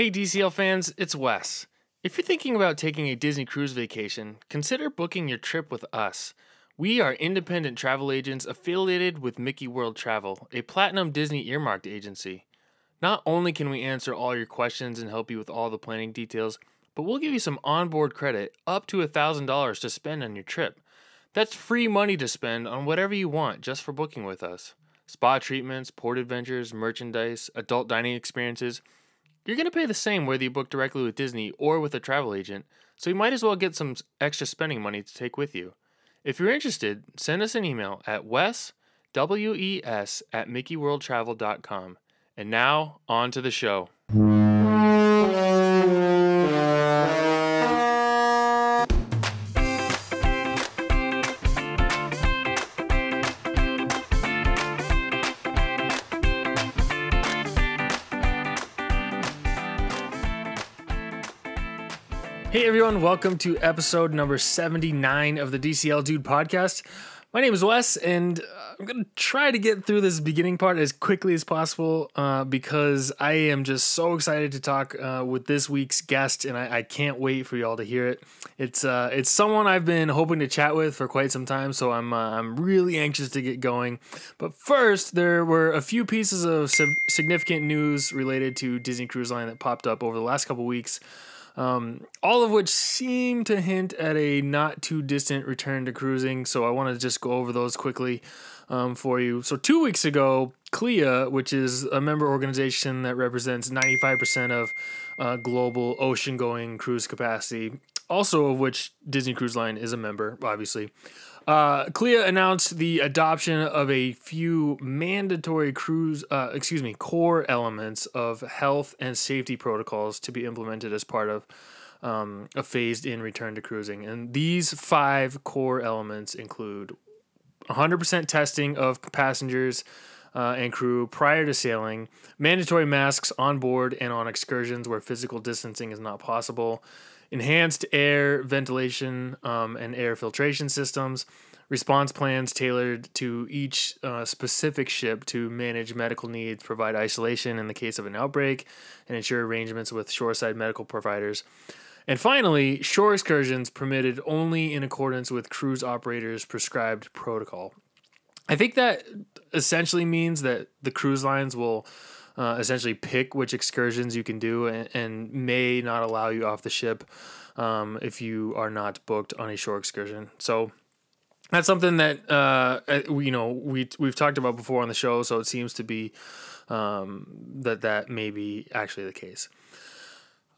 Hey, DCL fans, it's Wes. If you're thinking about taking a Disney cruise vacation, consider booking your trip with us. We are independent travel agents affiliated with Mickey World Travel, a platinum Disney earmarked agency. Not only can we answer all your questions and help you with all the planning details, but we'll give you some onboard credit up to $1,000 to spend on your trip. That's free money to spend on whatever you want just for booking with us. Spa treatments, port adventures, merchandise, adult dining experiences. You're going to pay the same whether you book directly with Disney or with a travel agent, so you might as well get some extra spending money to take with you. If you're interested, send us an email at wes, W-E-S, at mickeyworldtravel.com. And now, on to the show. Everyone, welcome to episode number 79 of the DCL Dude podcast. My name is Wes, and uh, I'm going to try to get through this beginning part as quickly as possible uh, because I am just so excited to talk uh, with this week's guest, and I, I, can't wait for y'all to hear it. It's uh, it's someone I've been hoping to chat with for quite some time, so I'm uh, I'm really anxious to get going. But first, there were a few pieces of significant news related to Disney Cruise Line that popped up over the last couple weeks um, all of which seem to hint at a not too distant return to cruising. So I want to just go over those quickly um, for you. So, two weeks ago, CLIA, which is a member organization that represents 95% of uh, global ocean going cruise capacity, also of which Disney Cruise Line is a member, obviously. Uh, CLIA announced the adoption of a few mandatory cruise, uh, excuse me, core elements of health and safety protocols to be implemented as part of um, a phased in return to cruising. And these five core elements include 100% testing of passengers uh, and crew prior to sailing, mandatory masks on board and on excursions where physical distancing is not possible, enhanced air ventilation um, and air filtration systems, response plans tailored to each uh, specific ship to manage medical needs, provide isolation in the case of an outbreak, and ensure arrangements with shoreside medical providers. And finally, shore excursions permitted only in accordance with cruise operators' prescribed protocol. I think that essentially means that the cruise lines will uh, essentially pick which excursions you can do and, and may not allow you off the ship um, if you are not booked on a shore excursion. So that's something that uh, uh you know we we've talked about before on the show. So it seems to be um, that that may be actually the case.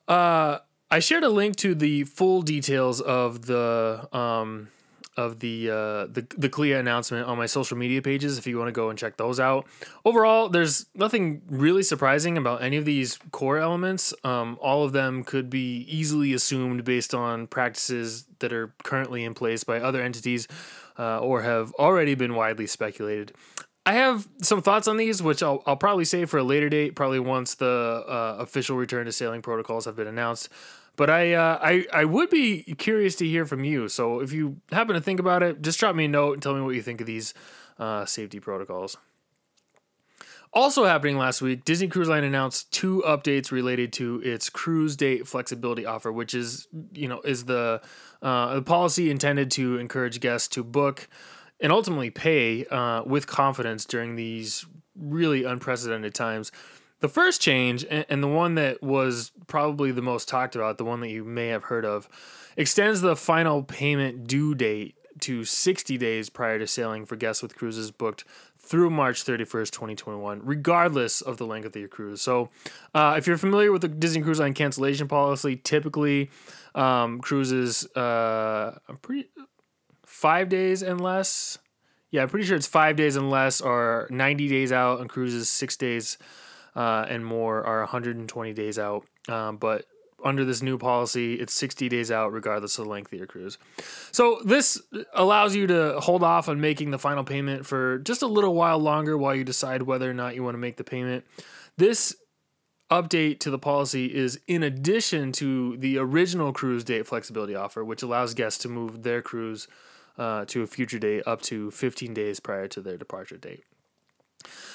Uh, I shared a link to the full details of the um, of the uh, the the CLIA announcement on my social media pages if you want to go and check those out. Overall, there's nothing really surprising about any of these core elements. Um, all of them could be easily assumed based on practices that are currently in place by other entities uh, or have already been widely speculated. I have some thoughts on these, which I'll, I'll probably save for a later date, probably once the uh, official return to sailing protocols have been announced. But I, uh, I, I would be curious to hear from you. So if you happen to think about it, just drop me a note and tell me what you think of these uh, safety protocols. Also happening last week, Disney Cruise Line announced two updates related to its cruise date flexibility offer, which is you know is the uh, the policy intended to encourage guests to book and ultimately pay uh, with confidence during these really unprecedented times. The first change, and the one that was probably the most talked about, the one that you may have heard of, extends the final payment due date to 60 days prior to sailing for guests with cruises booked through March 31st, 2021, regardless of the length of your cruise. So, uh, if you're familiar with the Disney Cruise Line cancellation policy, typically um, cruises uh, pretty five days and less. Yeah, I'm pretty sure it's five days and less, or 90 days out, and cruises six days uh, and more are 120 days out. Um, but under this new policy, it's 60 days out, regardless of the length of your cruise. So, this allows you to hold off on making the final payment for just a little while longer while you decide whether or not you want to make the payment. This update to the policy is in addition to the original cruise date flexibility offer, which allows guests to move their cruise uh, to a future date up to 15 days prior to their departure date.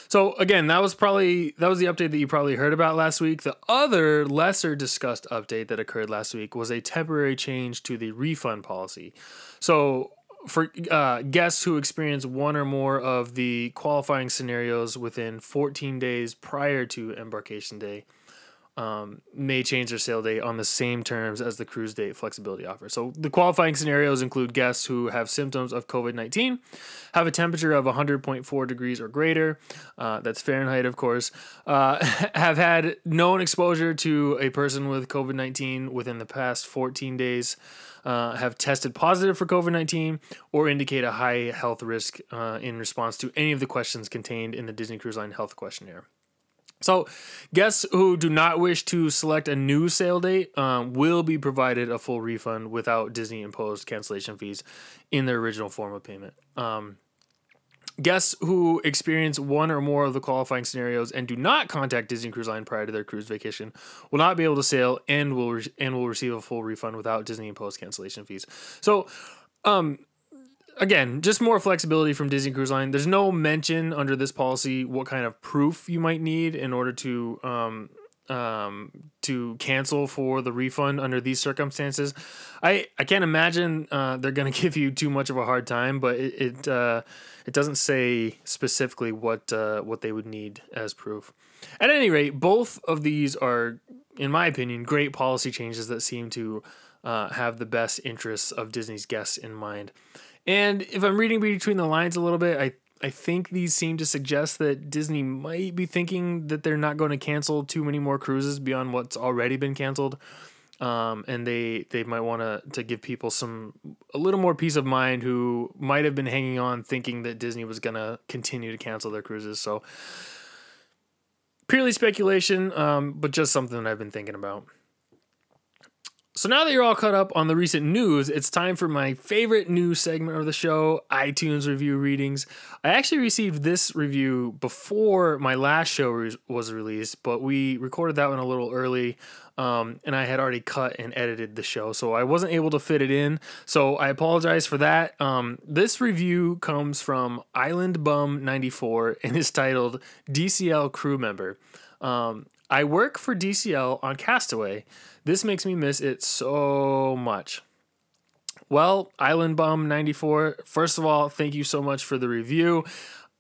So again, that was probably that was the update that you probably heard about last week. The other lesser discussed update that occurred last week was a temporary change to the refund policy. So for uh, guests who experience one or more of the qualifying scenarios within 14 days prior to embarkation day, um, may change their sail date on the same terms as the cruise date flexibility offer. So the qualifying scenarios include guests who have symptoms of COVID 19, have a temperature of 100.4 degrees or greater, uh, that's Fahrenheit, of course, uh, have had known exposure to a person with COVID 19 within the past 14 days. Uh, have tested positive for COVID 19 or indicate a high health risk uh, in response to any of the questions contained in the Disney Cruise Line health questionnaire. So, guests who do not wish to select a new sail date um, will be provided a full refund without Disney imposed cancellation fees in their original form of payment. Um, guests who experience one or more of the qualifying scenarios and do not contact Disney Cruise Line prior to their cruise vacation will not be able to sail and will re- and will receive a full refund without Disney imposed cancellation fees. So, um, again, just more flexibility from Disney Cruise Line. There's no mention under this policy what kind of proof you might need in order to um, um, to cancel for the refund under these circumstances. I, I can't imagine uh, they're going to give you too much of a hard time, but it it, uh, it doesn't say specifically what uh, what they would need as proof. At any rate, both of these are, in my opinion, great policy changes that seem to uh, have the best interests of Disney's guests in mind. And if I'm reading between the lines a little bit, I I think these seem to suggest that Disney might be thinking that they're not going to cancel too many more cruises beyond what's already been canceled. Um, and they they might want to to give people some a little more peace of mind who might have been hanging on thinking that Disney was going to continue to cancel their cruises. So purely speculation, um, but just something that I've been thinking about. So now that you're all caught up on the recent news, it's time for my favorite news segment of the show, iTunes review readings. I actually received this review before my last show re- was released, but we recorded that one a little early, um, and I had already cut and edited the show, so I wasn't able to fit it in. So I apologize for that. Um, this review comes from Island Bum 94 and is titled DCL Crew Member. Um, I work for DCL on Castaway. This makes me miss it so much. Well, Island Bum 94, first of all, thank you so much for the review.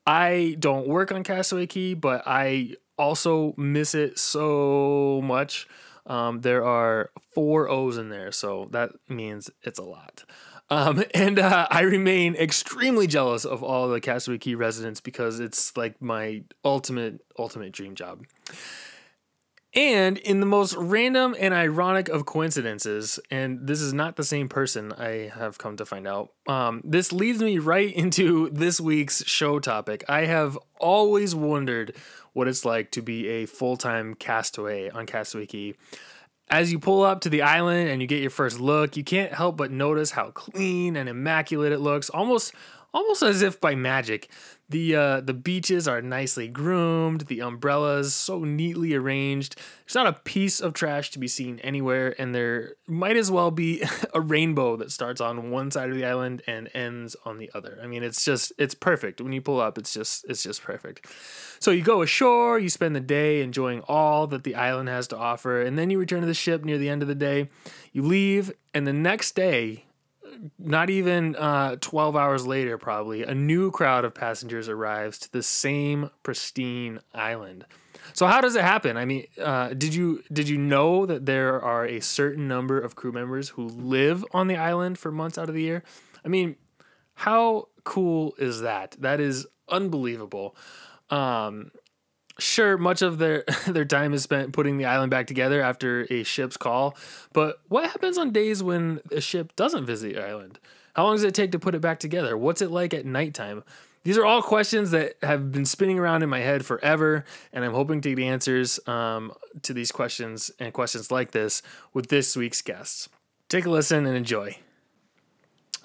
I don't work on Castaway Cay, but I also miss it so much. Um, there are four O's in there, so that means it's a lot. Um, and uh, I remain extremely jealous of all the Castaway Cay residents because it's like my ultimate, ultimate dream job. And in the most random and ironic of coincidences, and this is not the same person, I have come to find out, um, this leads me right into this week's show topic. I have always wondered what it's like to be a full time castaway on Castaway Cay. As you pull up to the island and you get your first look, you can't help but notice how clean and immaculate it looks, almost almost as if by magic. The uh, the beaches are nicely groomed, the umbrellas so neatly arranged. There's not a piece of trash to be seen anywhere, and there might as well be a rainbow that starts on one side of the island and ends on the other. I mean, it's just it's perfect. When you pull up, it's just it's just perfect. So you go ashore, you spend the day enjoying all that the island has to offer, and then you return to the ship near the end of the day. You leave, and the next day not even uh, 12 hours later, probably, a new crowd of passengers arrives to the same pristine island. So how does it happen? I mean, uh, did you did you know that there are a certain number of crew members who live on the island for months out of the year? I mean, how cool is that? That is unbelievable. Um, sure much of their their time is spent putting the island back together after a ship's call but what happens on days when a ship doesn't visit the island? How long does it take to put it back together? What's it like at nighttime? These are all questions that have been spinning around in my head forever and i'm hoping to get answers um, to these questions and questions like this with this week's guests. Take a listen and enjoy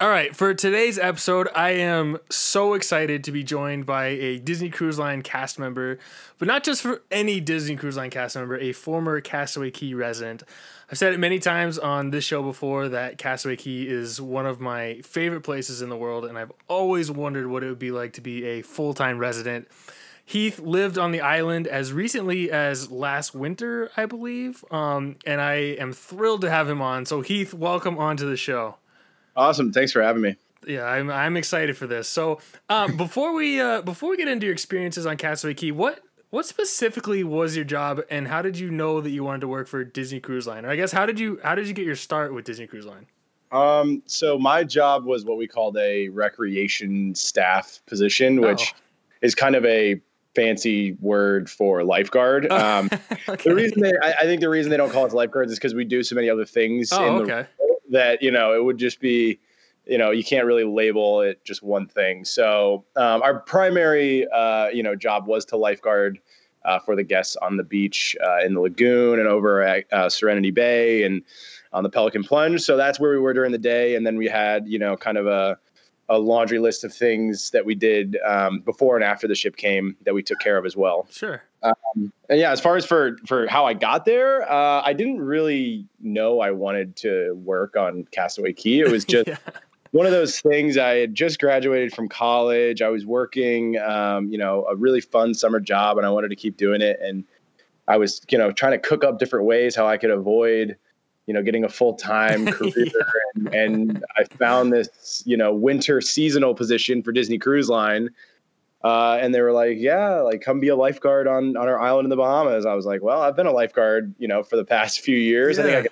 all right, for today's episode, I am so excited to be joined by a Disney Cruise Line cast member, but not just for any Disney Cruise Line cast member, a former Castaway Cay resident. I've said it many times on this show before that Castaway Cay is one of my favorite places in the world, and I've always wondered what it would be like to be a full time resident. Heath lived on the island as recently as last winter, I believe. Um, and I am thrilled to have him on. So, Heath, welcome onto the show. Awesome. Thanks for having me. Yeah, I'm I'm excited for this. So, um, before we uh, before we get into your experiences on Castaway Cay, what what specifically was your job, and how did you know that you wanted to work for Disney Cruise Line? Or I guess how did you how did you get your start with Disney Cruise Line? Um, so my job was what we called a recreation staff position, which oh. is kind of a fancy word for lifeguard. Um, okay. The reason they, I, I, think the reason they don't call us lifeguards is because we do so many other things oh, in the okay. That you know it would just be you know you can't really label it just one thing. So um, our primary uh, you know job was to lifeguard. Uh, for the guests on the beach uh, in the lagoon and over at uh, Serenity Bay and on the Pelican Plunge. So that's where we were during the day, and then we had you know kind of a a laundry list of things that we did um, before and after the ship came that we took care of as well. Sure. Um, and yeah, as far as for for how I got there, uh, I didn't really know I wanted to work on Castaway Cay. It was just. yeah. One of those things. I had just graduated from college. I was working, um, you know, a really fun summer job, and I wanted to keep doing it. And I was, you know, trying to cook up different ways how I could avoid you know, getting a full time career. yeah. and, and, I found this, you know, winter seasonal position for Disney Cruise Line. Uh, and they were like, yeah, like come be a lifeguard on, on our island in the Bahamas. I was like, well, I've been a lifeguard, you know, for the past few years. Yeah. I think I can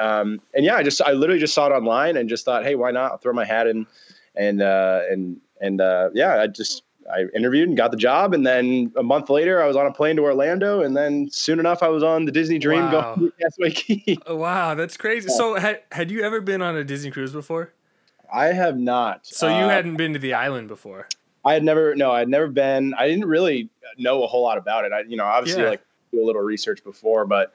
um, and yeah, I just, I literally just saw it online and just thought, Hey, why not I'll throw my hat in and, uh, and, and, uh, yeah, I just, I interviewed and got the job, and then a month later, I was on a plane to Orlando, and then soon enough, I was on the Disney Dream wow. going to Castaway Cay. wow, that's crazy. Yeah. So, had had you ever been on a Disney cruise before? I have not. So you uh, hadn't been to the island before? I had never. No, I had never been. I didn't really know a whole lot about it. I, you know, obviously, yeah. like do a little research before, but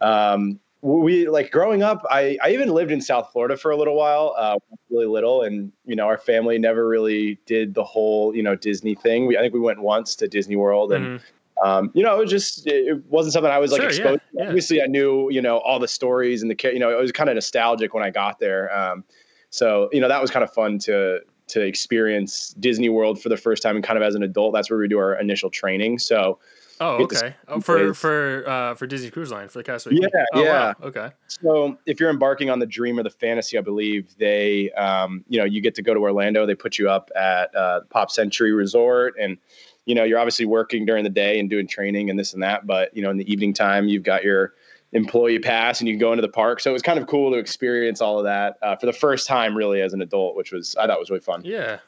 um, we like growing up I, I even lived in south florida for a little while uh, really little and you know our family never really did the whole you know disney thing we, i think we went once to disney world and mm-hmm. um, you know it was just it wasn't something i was like sure, exposed yeah, yeah. obviously i knew you know all the stories and the you know it was kind of nostalgic when i got there um, so you know that was kind of fun to to experience disney world for the first time and kind of as an adult that's where we do our initial training so Oh, okay. Oh, for for uh, for Disney Cruise Line for the Castaway. Yeah, oh, yeah. Wow. Okay. So if you're embarking on the dream or the fantasy, I believe they, um, you know, you get to go to Orlando. They put you up at uh, Pop Century Resort, and you know, you're obviously working during the day and doing training and this and that. But you know, in the evening time, you've got your employee pass and you can go into the park. So it was kind of cool to experience all of that uh, for the first time, really, as an adult, which was I thought was really fun. Yeah.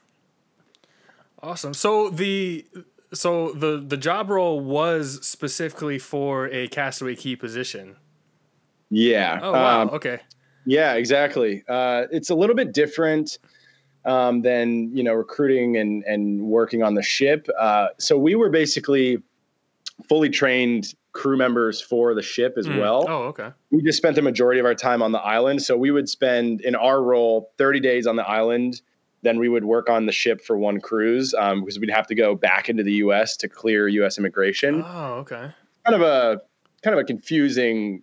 Awesome. So the so the the job role was specifically for a castaway cay position. Yeah. Oh wow. Um, okay. Yeah, exactly. Uh, it's a little bit different um, than you know recruiting and and working on the ship. Uh, so we were basically fully trained crew members for the ship as mm. well. Oh, okay. We just spent the majority of our time on the island. So we would spend in our role 30 days on the island then we would work on the ship for one cruise um, because we'd have to go back into the U.S. to clear U.S. immigration. Oh, okay. Kind of a kind of a confusing,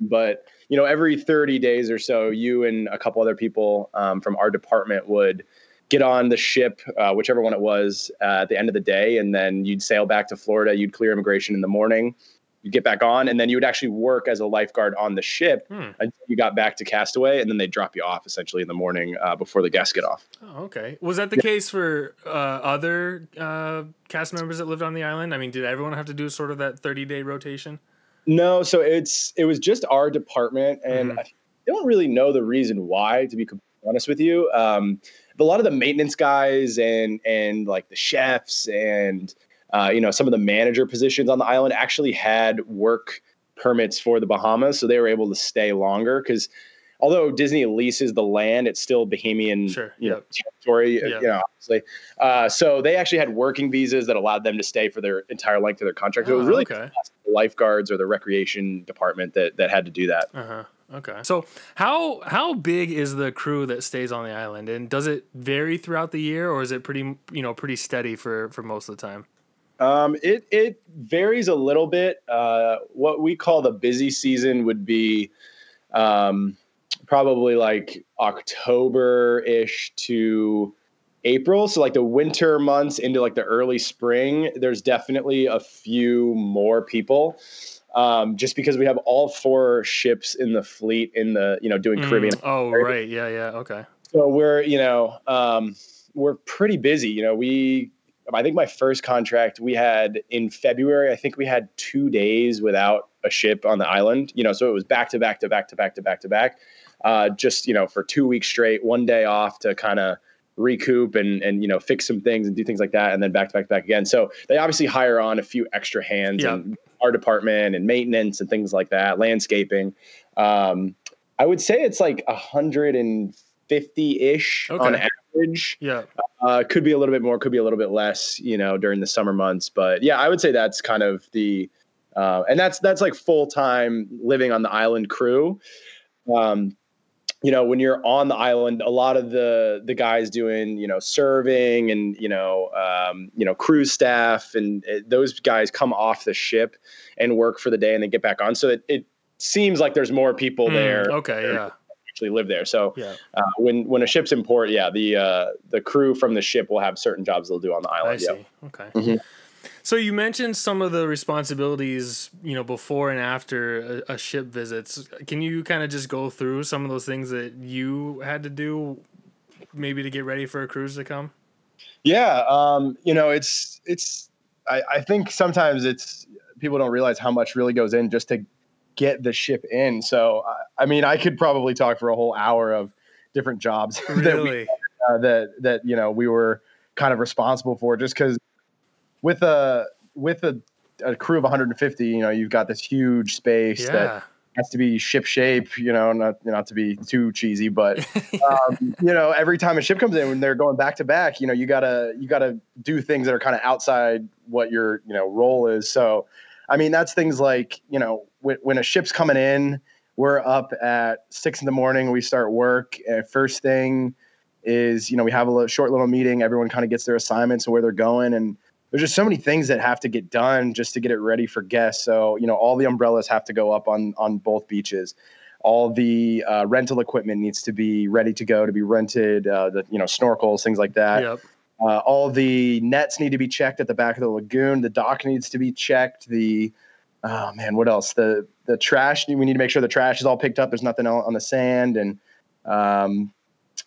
but you know, every 30 days or so, you and a couple other people um, from our department would get on the ship, uh, whichever one it was, uh, at the end of the day, and then you'd sail back to Florida. You'd clear immigration in the morning You'd get back on, and then you would actually work as a lifeguard on the ship hmm. until you got back to Castaway, and then they'd drop you off essentially in the morning uh, before the guests get off. Oh, okay. Was that the yeah. case for uh, other uh, cast members that lived on the island? I mean, did everyone have to do sort of that thirty day rotation? No, so it's it was just our department, and mm-hmm. I don't really know the reason why. To be honest with you, um, a lot of the maintenance guys and and like the chefs and uh, you know, some of the manager positions on the island actually had work permits for the Bahamas, so they were able to stay longer because although Disney leases the land, it's still Bahamian sure. you know, territory, yep. you know, obviously. Uh, so they actually had working visas that allowed them to stay for their entire length of their contract. So oh, it was really okay. the lifeguards or the recreation department that, that had to do that. Uh-huh. Okay. So how how big is the crew that stays on the island, and does it vary throughout the year, or is it pretty you know pretty steady for for most of the time? Um, it it varies a little bit. Uh, what we call the busy season would be um, probably like October ish to April. So like the winter months into like the early spring, there's definitely a few more people. Um, just because we have all four ships in the fleet in the you know doing mm, Caribbean. Oh right, yeah, yeah, okay. So we're you know um, we're pretty busy. You know we I think my first contract we had in February. I think we had two days without a ship on the island. You know, so it was back to back to back to back to back to back. Uh, just you know for two weeks straight, one day off to kind of recoup and and you know fix some things and do things like that and then back to back to back again. So they obviously hire on a few extra hands yep. in our department and maintenance and things like that landscaping. Um, i would say it's like 150-ish okay. on average. Yeah. Uh, could be a little bit more could be a little bit less you know during the summer months but yeah i would say that's kind of the uh, and that's that's like full-time living on the island crew. Um, you know when you're on the island a lot of the the guys doing you know serving and you know um, you know crew staff and it, those guys come off the ship and work for the day and then get back on so it, it seems like there's more people mm, there okay yeah actually live there so yeah. uh, when when a ship's in port yeah the uh, the crew from the ship will have certain jobs they'll do on the island I see. Yep. okay mm-hmm. So you mentioned some of the responsibilities, you know, before and after a, a ship visits. Can you kind of just go through some of those things that you had to do, maybe to get ready for a cruise to come? Yeah, um, you know, it's it's. I, I think sometimes it's people don't realize how much really goes in just to get the ship in. So, I mean, I could probably talk for a whole hour of different jobs really? that we, uh, that that you know we were kind of responsible for, just because with a with a, a crew of 150, you know, you've got this huge space yeah. that has to be ship shape, you know, not not to be too cheesy, but um, you know, every time a ship comes in when they're going back to back, you know, you gotta you gotta do things that are kind of outside what your you know role is. So, I mean, that's things like you know when, when a ship's coming in, we're up at six in the morning, we start work. First thing is you know we have a little, short little meeting. Everyone kind of gets their assignments and where they're going, and there's just so many things that have to get done just to get it ready for guests. So you know, all the umbrellas have to go up on on both beaches. All the uh, rental equipment needs to be ready to go to be rented. Uh, the you know snorkels, things like that. Yep. Uh, all the nets need to be checked at the back of the lagoon. The dock needs to be checked. The oh man, what else? The the trash. We need to make sure the trash is all picked up. There's nothing on the sand and um,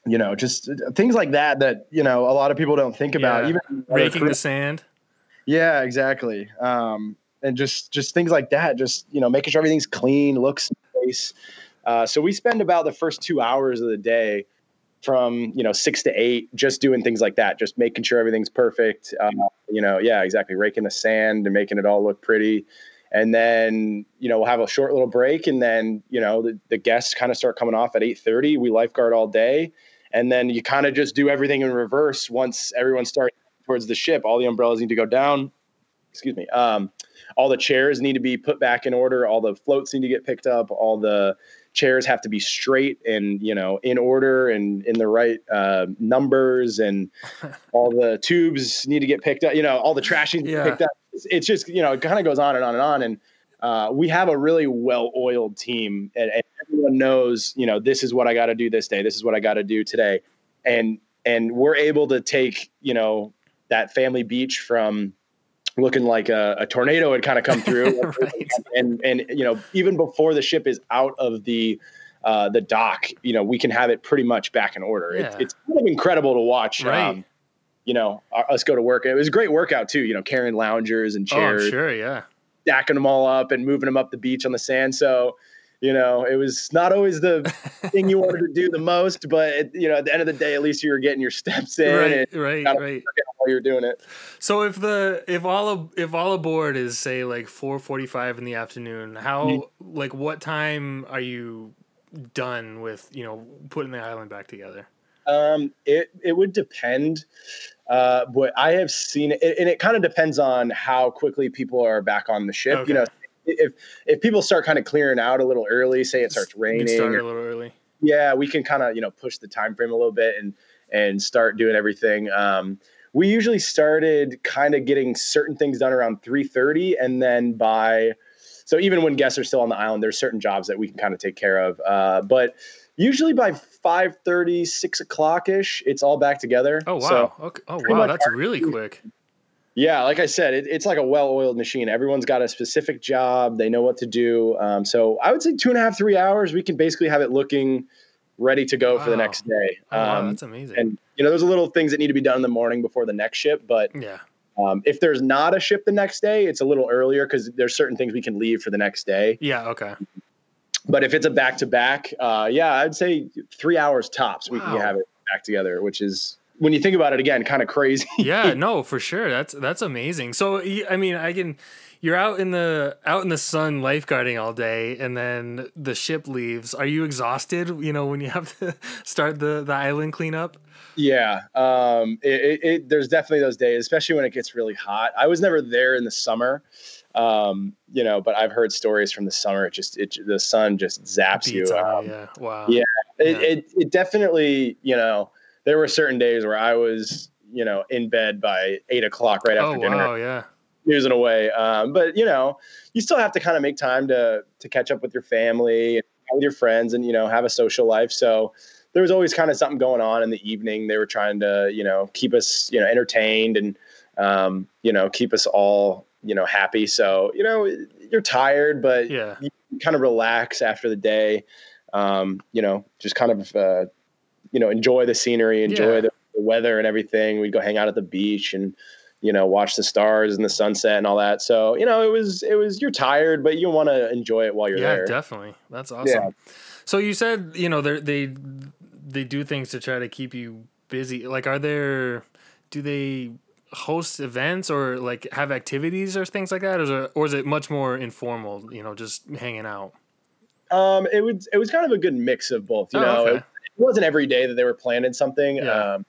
you know, just things like that that you know a lot of people don't think about. Yeah. Even raking the sand. Yeah, exactly. Um, and just just things like that. Just you know, making sure everything's clean, looks nice. Uh, so we spend about the first two hours of the day from you know six to eight just doing things like that just making sure everything's perfect uh, you know yeah exactly raking the sand and making it all look pretty and then you know we'll have a short little break and then you know the, the guests kind of start coming off at 8.30 we lifeguard all day and then you kind of just do everything in reverse once everyone starts towards the ship. All the umbrellas need to go down. Excuse me. Um, all the chairs need to be put back in order. All the floats need to get picked up. All the chairs have to be straight and you know in order and in the right uh, numbers. And all the tubes need to get picked up. You know, all the trash needs yeah. picked up. It's, it's, just you know it kind of goes on and on and on. And uh, we have a really well-oiled team, and, and everyone knows you know this is what I got to do this day. This is what I got to do today. And and we're able to take you know that family beach from looking like a, a tornado had kind of come through right. and and you know even before the ship is out of the uh, the dock you know we can have it pretty much back in order yeah. it's, it's kind of incredible to watch right. um, you know us go to work it was a great workout too you know carrying loungers and chairs oh, sure yeah stacking them all up and moving them up the beach on the sand so you know, it was not always the thing you wanted to do the most, but it, you know, at the end of the day, at least you were getting your steps in, right, right, right. While you're doing it. So if the if all of, if all aboard is say like four forty five in the afternoon, how mm-hmm. like what time are you done with you know putting the island back together? Um, it it would depend. Uh, but I have seen it, and it kind of depends on how quickly people are back on the ship. Okay. You know, if if people start kind of clearing out a little early, say it starts raining, start a little early. Yeah, we can kind of you know push the time frame a little bit and and start doing everything. Um, we usually started kind of getting certain things done around 3:30, and then by so even when guests are still on the island, there's certain jobs that we can kind of take care of. Uh, but usually by 5 30, 6 o'clock ish, it's all back together. Oh, wow. So okay. Oh, wow. That's really quick. Yeah, like I said, it, it's like a well-oiled machine. Everyone's got a specific job; they know what to do. Um, so I would say two and a half, three hours. We can basically have it looking ready to go wow. for the next day. Oh, wow, um, that's amazing. And you know, there's a little things that need to be done in the morning before the next ship, but yeah. Um, if there's not a ship the next day, it's a little earlier because there's certain things we can leave for the next day. Yeah. Okay. But if it's a back to back, yeah, I'd say three hours tops. We can have it back together, which is when you think about it again, kind of crazy. yeah, no, for sure. That's that's amazing. So I mean, I can you're out in the out in the sun lifeguarding all day and then the ship leaves. Are you exhausted, you know, when you have to start the the island cleanup? Yeah. Um it, it, it there's definitely those days, especially when it gets really hot. I was never there in the summer. Um, you know, but I've heard stories from the summer. It just it the sun just zaps you. Um, yeah. Wow. Yeah. It, yeah. it it definitely, you know, there were certain days where I was, you know, in bed by eight o'clock right after dinner. oh. Wow, yeah. Losing away. Um, but you know, you still have to kind of make time to to catch up with your family, with your friends, and you know, have a social life. So there was always kind of something going on in the evening. They were trying to, you know, keep us, you know, entertained and um, you know, keep us all, you know, happy. So, you know, you're tired, but yeah, you kind of relax after the day. Um, you know, just kind of uh, you know enjoy the scenery, enjoy yeah. the, the, weather and everything. We'd go hang out at the beach and you know watch the stars and the sunset and all that. So you know it was it was you're tired, but you want to enjoy it while you're yeah, there. Yeah, definitely. That's awesome. Yeah. So you said you know they they they do things to try to keep you busy. Like, are there do they host events or like have activities or things like that, or is it, or is it much more informal? You know, just hanging out. Um, it was it was kind of a good mix of both. You oh, know, okay. It, wasn't every day that they were planning something. Yeah. Um,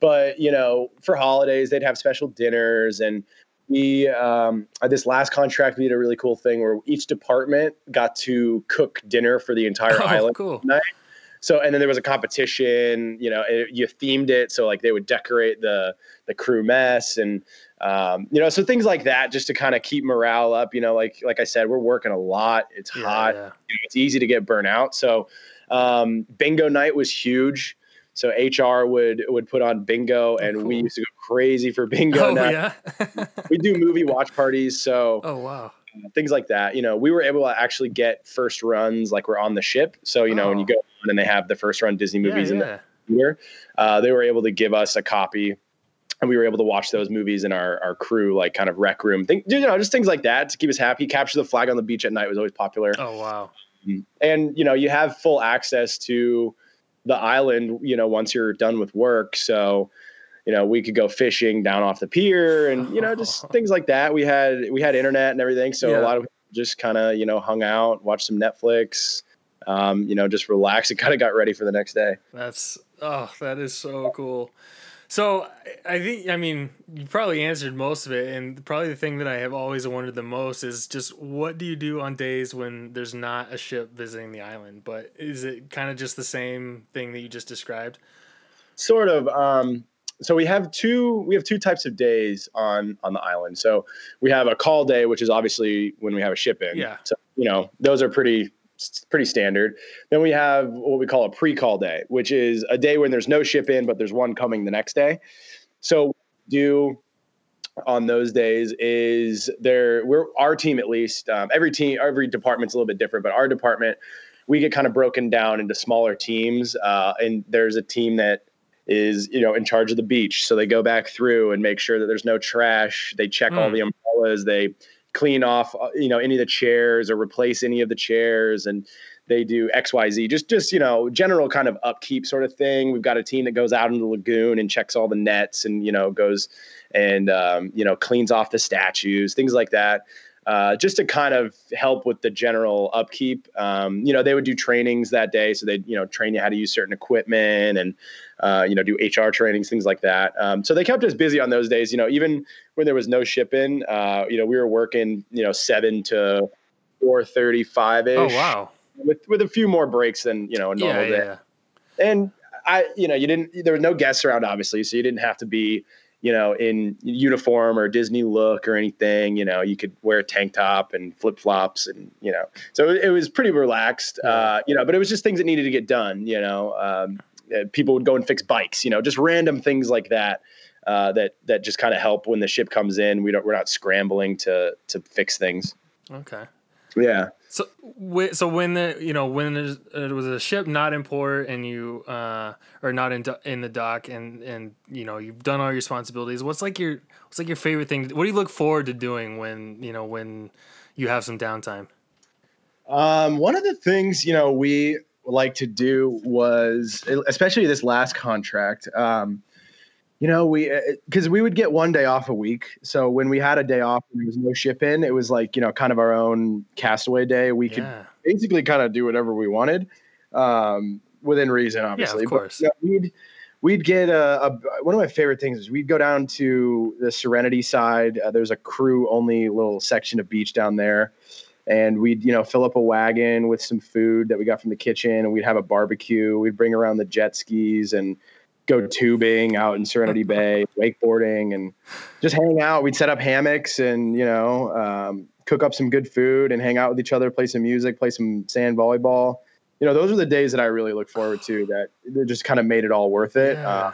but you know, for holidays, they'd have special dinners and we um, this last contract we did a really cool thing where each department got to cook dinner for the entire oh, island cool. night. So and then there was a competition. You know, it, you themed it so like they would decorate the the crew mess and um, you know so things like that just to kind of keep morale up. You know, like like I said, we're working a lot. It's yeah, hot. Yeah. You know, it's easy to get burnt out. So um, bingo night was huge. So HR would would put on bingo, oh, and cool. we used to go crazy for bingo. Oh night. yeah, we do movie watch parties. So oh wow, things like that. You know, we were able to actually get first runs like we're on the ship. So you know, oh. when you go on and they have the first run Disney movies yeah, yeah. in the year, uh, they were able to give us a copy. And we were able to watch those movies in our, our crew, like kind of rec room, think, you know, just things like that to keep us happy. Capture the flag on the beach at night was always popular. Oh wow! And you know you have full access to the island you know once you're done with work. So you know we could go fishing down off the pier and you know just things like that. We had we had internet and everything. So yeah. a lot of people just kind of you know hung out watched some netflix um, you know just relax and kind of got ready for the next day. That's oh that is so cool so I think I mean you probably answered most of it, and probably the thing that I have always wondered the most is just what do you do on days when there's not a ship visiting the island? But is it kind of just the same thing that you just described? Sort of. Um, so we have two we have two types of days on on the island. So we have a call day, which is obviously when we have a ship in. Yeah. So you know those are pretty pretty standard. Then we have what we call a pre-call day, which is a day when there's no ship in, but there's one coming the next day. So do on those days is there we're our team at least um, every team every department's a little bit different but our department we get kind of broken down into smaller teams uh, and there's a team that is you know in charge of the beach so they go back through and make sure that there's no trash they check mm. all hmm. the umbrellas they clean off uh, you know any of the chairs or replace any of the chairs and they do xyz just just you know general kind of upkeep sort of thing. We've got a team that goes out in the lagoon and checks all the nets and you know goes and um, you know cleans off the statues things like that uh, just to kind of help with the general upkeep. Um, you know, they would do trainings that day, so they'd you know train you how to use certain equipment and uh, you know do HR trainings, things like that. Um, so they kept us busy on those days. You know, even when there was no shipping, uh, you know, we were working you know seven to four thirty five ish. Oh wow! With with a few more breaks than you know a normal yeah, day. Yeah. And I, you know, you didn't. There were no guests around, obviously, so you didn't have to be you know, in uniform or Disney look or anything. You know, you could wear a tank top and flip flops, and you know, so it, was pretty relaxed. Uh, you know, but it was just things that needed to get done. You know, um, uh, people would go and fix bikes. You know, just random things like that. Uh, that that just kind of help when the ship comes in. We don't we're not scrambling to to fix things. Okay. Yeah. So, so when the you know when it was a ship not in port and you uh or not in in the dock and and you know you've done all your responsibilities. What's like your what's like your favorite thing? What do you look forward to doing when you know when you have some downtime? Um, one of the things you know we like to do was especially this last contract. Um, you know, we because uh, we would get one day off a week. So when we had a day off and there was no ship in, it was like you know kind of our own castaway day. We could yeah. basically kind of do whatever we wanted, um, within reason, obviously. Yeah, of course. But, you know, we'd we'd get a, a, one of my favorite things is we'd go down to the Serenity side. Uh, there's a crew only little section of beach down there, and we'd you know fill up a wagon with some food that we got from the kitchen, and we'd have a barbecue. We'd bring around the jet skis and go tubing out in Serenity Bay, wakeboarding, and just hang out. We'd set up hammocks and you know um, cook up some good food and hang out with each other, play some music, play some sand volleyball. You know, those are the days that I really look forward to. That they just kind of made it all worth it. Yeah. Uh,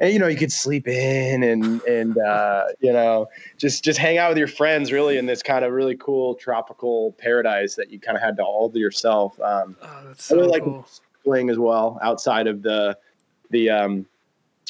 and you know, you could sleep in and and uh, you know just just hang out with your friends, really in this kind of really cool tropical paradise that you kind of had to all to yourself. Um, oh, that's so I really cool. like playing as well outside of the the um,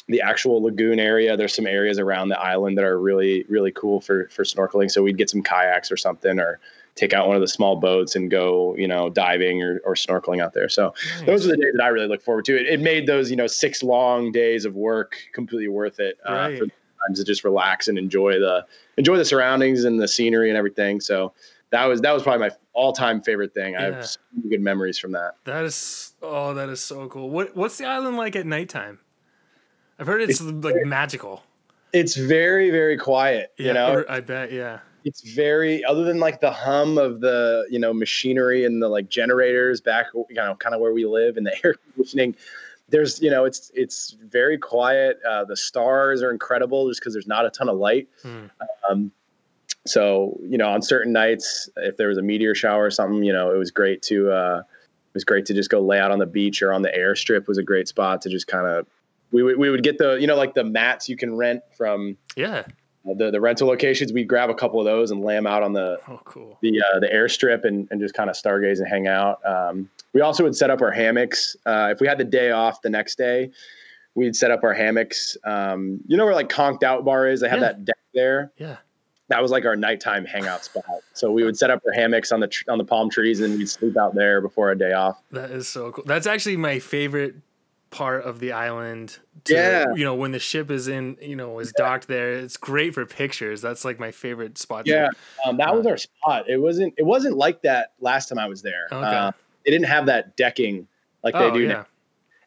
the actual lagoon area. There's some areas around the island that are really really cool for for snorkeling. So we'd get some kayaks or something, or take out one of the small boats and go you know diving or, or snorkeling out there. So nice. those are the days that I really look forward to. It, it, made those you know six long days of work completely worth it. Uh, right. for times to just relax and enjoy the enjoy the surroundings and the scenery and everything. So that was that was probably my all time favorite thing. Yeah. I have so good memories from that. That is oh, that is so cool. What what's the island like at nighttime? I've heard it's, it's like very, magical. It's very very quiet. Yeah, you know, I bet. Yeah. It's very other than like the hum of the you know machinery and the like generators back you know kind of where we live and the air conditioning. There's you know it's it's very quiet. Uh, the stars are incredible just because there's not a ton of light. Hmm. Um, so you know on certain nights if there was a meteor shower or something you know it was great to uh, it was great to just go lay out on the beach or on the airstrip was a great spot to just kind of we would we would get the you know like the mats you can rent from yeah. the the rental locations. We'd grab a couple of those and lay them out on the oh cool. the uh, the airstrip and and just kind of stargaze and hang out. Um, we also would set up our hammocks uh, if we had the day off the next day we'd set up our hammocks um, you know where like conched out bar is? They have yeah. that deck there? Yeah that was like our nighttime hangout spot. So we would set up our hammocks on the tr- on the palm trees and we'd sleep out there before a day off. That is so cool. That's actually my favorite part of the island. To, yeah, you know when the ship is in, you know, is yeah. docked there. It's great for pictures. That's like my favorite spot. Yeah, um, that uh, was our spot. It wasn't. It wasn't like that last time I was there. Okay. Uh, they didn't have that decking like they oh, do yeah. now.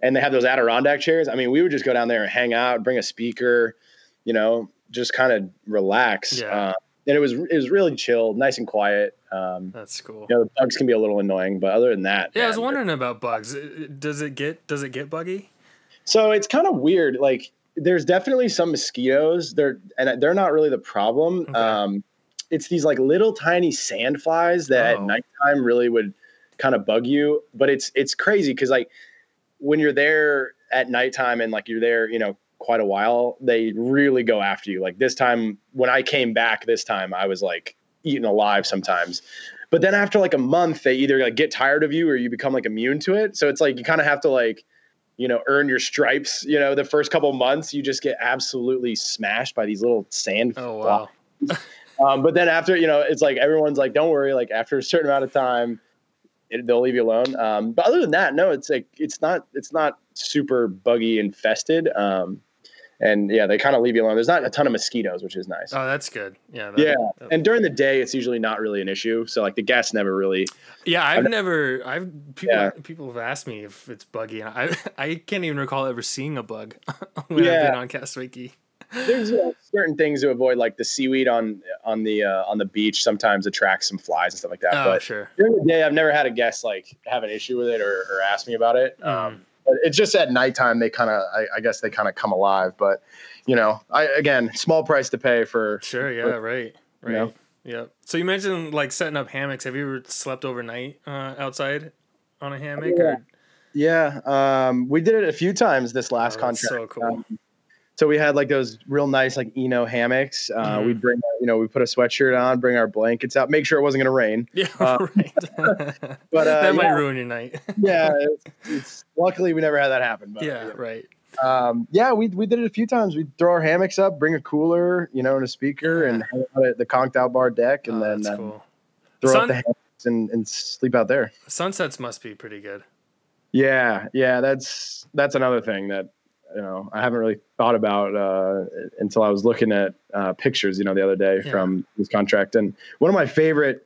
And they have those Adirondack chairs. I mean, we would just go down there and hang out, bring a speaker, you know, just kind of relax. Yeah. Uh, and it was it was really chill, nice and quiet. Um, That's cool. You know, the bugs can be a little annoying, but other than that, yeah, man, I was wondering about bugs. Does it get does it get buggy? So it's kind of weird. Like, there's definitely some mosquitoes. They're and they're not really the problem. Okay. Um, it's these like little tiny sand flies that oh. at nighttime really would kind of bug you. But it's it's crazy because like when you're there at nighttime and like you're there, you know, quite a while, they really go after you. Like this time, when I came back this time, I was like eaten alive sometimes. But then after like a month, they either like get tired of you or you become like immune to it. So it's like you kind of have to like, you know, earn your stripes. You know, the first couple months, you just get absolutely smashed by these little sand. Oh wow. um, but then after, you know, it's like everyone's like, don't worry. Like after a certain amount of time, it, they'll leave you alone. Um, but other than that, no, it's like it's not it's not super buggy infested. Um, and yeah, they kind of leave you alone. There's not a ton of mosquitoes, which is nice. Oh, that's good. Yeah. That, yeah. That, and during the day, it's usually not really an issue. So like the guests never really. Yeah, I've, I've never. I've people. Yeah. People have asked me if it's buggy. and I I can't even recall ever seeing a bug when yeah. I've been on Castaway. There's certain things to avoid, like the seaweed on on the uh, on the beach. Sometimes attracts some flies and stuff like that. Oh, but sure. During the day, I've never had a guest like have an issue with it or, or ask me about it. Mm. It's just at nighttime they kind of I, I, guess they kind of come alive. But you know, I again small price to pay for sure. Yeah, for, right, right. You know? Yeah. So you mentioned like setting up hammocks. Have you ever slept overnight uh, outside on a hammock? Yeah. Or? Yeah, um, we did it a few times this last oh, contract. So cool. Um, so we had like those real nice like Eno hammocks. Uh, mm-hmm. We'd bring, you know, we put a sweatshirt on, bring our blankets out, make sure it wasn't going to rain. Yeah, uh, right. but uh, that might yeah, ruin your night. yeah, it's, it's, luckily we never had that happen. But, yeah, yeah, right. Um, yeah, we we did it a few times. We'd throw our hammocks up, bring a cooler, you know, and a speaker, yeah. and hang out at the conched out bar deck, and oh, then uh, cool. throw Sun- up the hammocks and, and sleep out there. Sunsets must be pretty good. Yeah, yeah, that's that's another thing that you know I haven't really thought about uh, until I was looking at uh, pictures, you know, the other day yeah. from this contract. And one of my favorite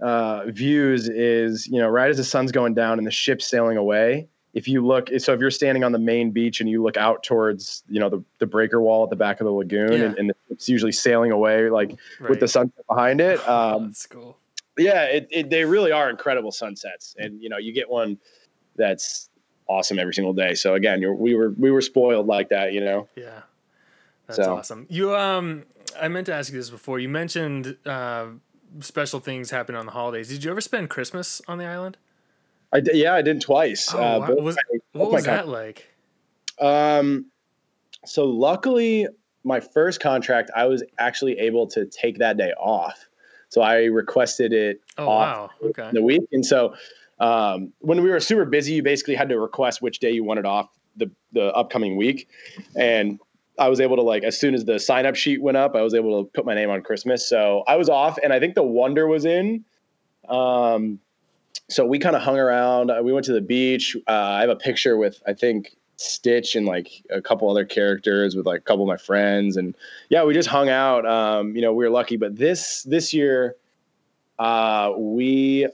uh, views is you know right as the sun's going down and the ship's sailing away. If you look, so if you're standing on the main beach and you look out towards you know the, the breaker wall at the back of the lagoon, yeah. and, and, it's usually sailing away like right. with the sunset behind it. Um, That's cool. Yeah, it, it, they really are incredible sunsets, and you know you get one that's awesome every single day. So again, we were we were spoiled like that, you know. Yeah, that's so. awesome. You um, I meant to ask you this before. You mentioned uh, special things happen on the holidays. Did you ever spend Christmas on the island? I did, yeah, I did twice. Oh, uh, what was, what was that like? Um, so luckily, my first contract, I was actually able to take that day off. So I requested it oh, off wow. okay. the week, and so um, when we were super busy, you basically had to request which day you wanted off the the upcoming week, and I was able to like as soon as the sign up sheet went up, I was able to put my name on Christmas. So I was off, and I think the Wonder was in. Um, so we kind of hung around. We went to the beach. Uh, I have a picture with I think Stitch and like a couple other characters with like a couple of my friends, and yeah, we just hung out. Um, you know, we were lucky, but this this year, uh, we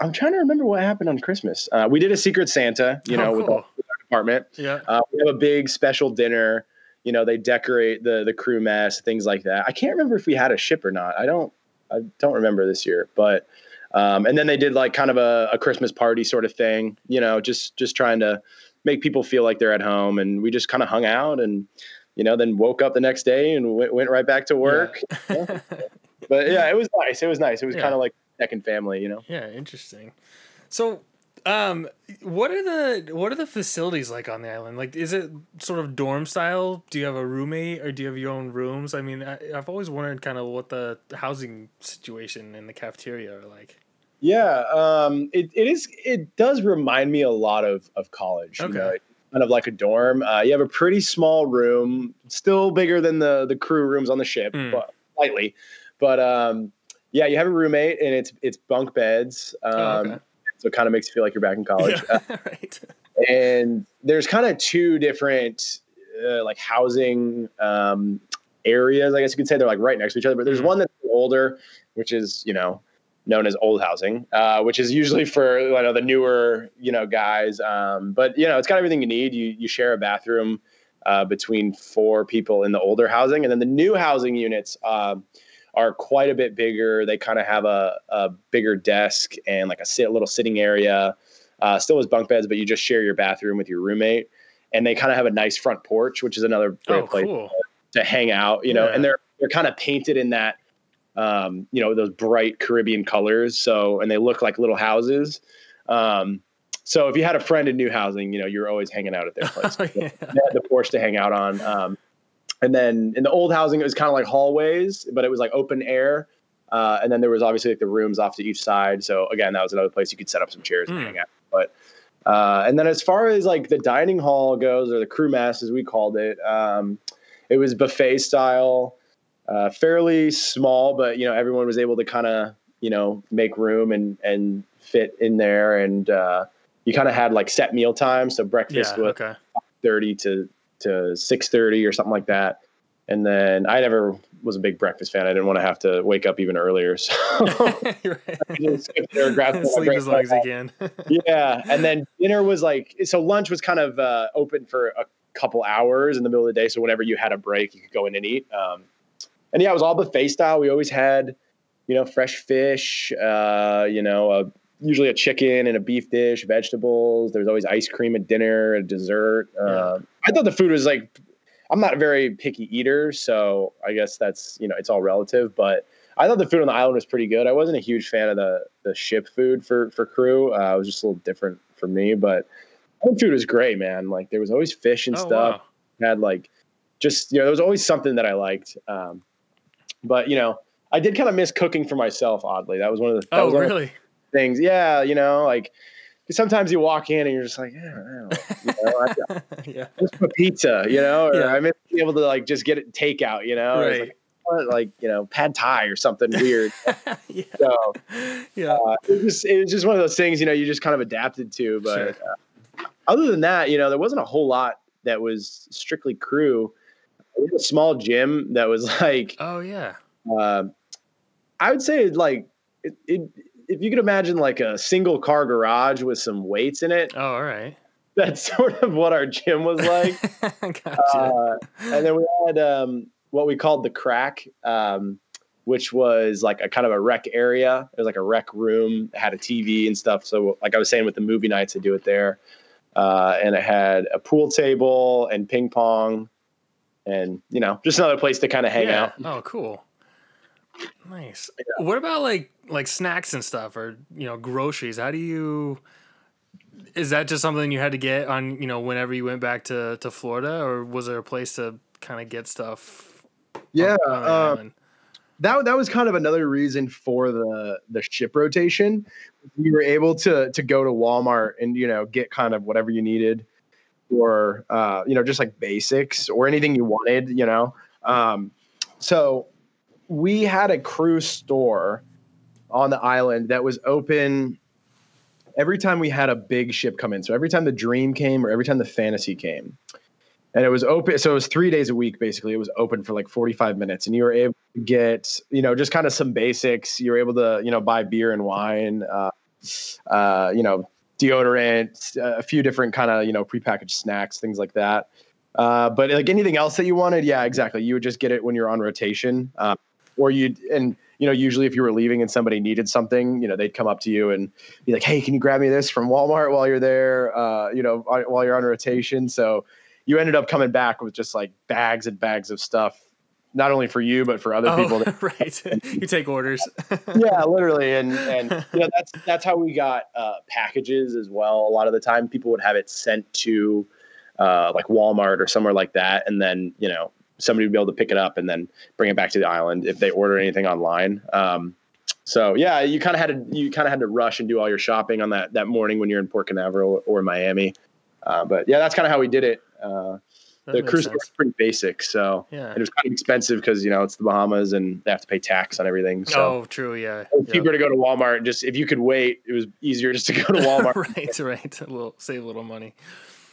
I'm trying to remember what happened on Christmas. Uh, we did a Secret Santa, you oh, know, cool. with, our, with, our, department. Yeah. Uh, we have a big special dinner. You know, they decorate the the crew mess, things like that. I can't remember if we had a ship or not. I don't I don't remember this year, but um, and then they did like kind of a, a Christmas party sort of thing. You know, just just trying to make people feel like they're at home, and we just kind of hung out and you know, then woke up the next day and went, went right back to work. Yeah. but yeah, it was nice. It was nice. It was yeah. kind of like second family, you know? Yeah, interesting. So, um, what are the what are the facilities like on the island? Like, is it sort of dorm style? Do you have a roommate or do you have your own rooms? I mean, I, have always wondered kind of what the housing situation and the cafeteria are like. Yeah, um, it, it is. It does remind me a lot of of college. Okay. You know, kind of like a dorm. Uh, you have a pretty small room, still bigger than the the crew rooms on the ship, mm. but slightly. But um, yeah, you have a roommate, and it's it's bunk beds. Um, oh, okay. So it kind of makes you feel like you're back in college. Yeah, uh, right. And there's kind of two different uh, like housing um, areas, I guess you could say. They're like right next to each other, but there's mm-hmm. one that's older, which is you know known as old housing, uh, which is usually for you know the newer you know guys. Um, but you know it's got everything you need. You you share a bathroom uh, between four people in the older housing, and then the new housing units. Uh, are quite a bit bigger. They kind of have a, a bigger desk and like a sit, little sitting area. Uh, still has bunk beds, but you just share your bathroom with your roommate. And they kind of have a nice front porch, which is another great oh, place cool. to, to, hang out. You know, yeah. and they're they're kind of painted in that, um, you know, those bright Caribbean colors. So and they look like little houses. Um, so if you had a friend in new housing, you know, you're always hanging out at their place. oh, yeah. They had the porch to hang out on. Um, and then in the old housing, it was kind of like hallways, but it was like open air. Uh, and then there was obviously like the rooms off to each side. So again, that was another place you could set up some chairs mm. and hmm. hang out. But uh, and then as far as like the dining hall goes, or the crew mess as we called it, um, it was buffet style, uh, fairly small, but you know everyone was able to kind of you know make room and and fit in there, and uh, you kind of had like set meal times. So breakfast yeah, was okay. thirty to to six thirty or something like that. And then I never was a big breakfast fan. I didn't want to have to wake up even earlier. So there, grab sleep as long as you can. yeah. And then dinner was like so lunch was kind of uh, open for a couple hours in the middle of the day. So whenever you had a break, you could go in and eat. Um, and yeah, it was all buffet style. We always had, you know, fresh fish, uh, you know, a usually a chicken and a beef dish, vegetables. There was always ice cream at dinner, a dessert. Yeah. Uh, I thought the food was like, I'm not a very picky eater, so I guess that's you know it's all relative. But I thought the food on the island was pretty good. I wasn't a huge fan of the the ship food for for crew. Uh, it was just a little different for me, but home food was great, man. Like there was always fish and Oh, stuff. wow. Had like just you know there was always something that I liked. Um, but you know I did kind of miss cooking for myself. Oddly, that was one of the that Oh, was one of really? Things. Yeah, you know, like sometimes you walk in and you're just like, yeah, I don't know, you know, I, yeah. just a pizza, you know, or Yeah. I miss being able to like just get it takeout, you know, Right. like, what, like you know, pad thai or something weird. yeah. so Yeah. uh, it was just it was just one of those things, you know, you just kind of adapted to. But uh, other than that, you know, there wasn't a whole lot that was strictly crew. We had a small gym that was like Oh, yeah. uh, I would say like it, it, if you could imagine like a single car garage with some weights in it, Oh, all right. that's sort of what our gym was like. gotcha. uh, and then we had um, what we called the crack, um, which was like a kind of a rec area. It was like a rec room, it had a TV and stuff. So, like I was saying with the movie nights, I do it there. Uh, and it had a pool table and ping pong, and you know, just another place to kind of hang yeah. out. Oh, cool. Nice. What about like like snacks and stuff or you know groceries? How do you is that just something you had to get on, you know, whenever you went back to to Florida or was there a place to kind of get stuff Yeah, uh, that that was kind of another reason for the the ship rotation. we were able to to go to Walmart and you know get kind of whatever you needed, or uh, you know just like basics or anything you wanted. You know, um, so we had a crew store on the island that was open every time we had a big ship come in. So every time the Dream came or every time the Fantasy came. And it was open. So it was three days a week, basically. It was open for like 45 minutes. And you were able to get, you know, just kind of some basics. You were able to, you know, buy beer and wine, uh, uh, you know, deodorant, uh, a few different kind of, you know, prepackaged snacks, things like that. Uh, but like anything else that you wanted, yeah, exactly. You would just get it when you're on rotation. Uh, or you and you know usually if you were leaving and somebody needed something you know they'd come up to you and be like hey can you grab me this from walmart while you're there uh, you know while you're on rotation so you ended up coming back with just like bags and bags of stuff not only for you but for other people Oh, that, right. you take orders. yeah literally and and you know that's that's how we got uh, packages as well a lot of the time people would have it sent to uh, like walmart or somewhere like that and then you know somebody would be able to pick it up and then bring it back to the island if they order anything online um, so yeah you kind of had to you kind of had to rush and do all your shopping on that that morning when you're in port canaveral or, miami uh, but yeah that's kind of how we did it uh, the cruise sense. was pretty basic so Yeah. it was kind of expensive because you know it's the bahamas and they have to pay tax on everything so Oh, true. Yeah. it yeah. cheaper to go to Walmart. and Just if you could wait, it was easier just to go to Walmart. right. Right. A little save a little money.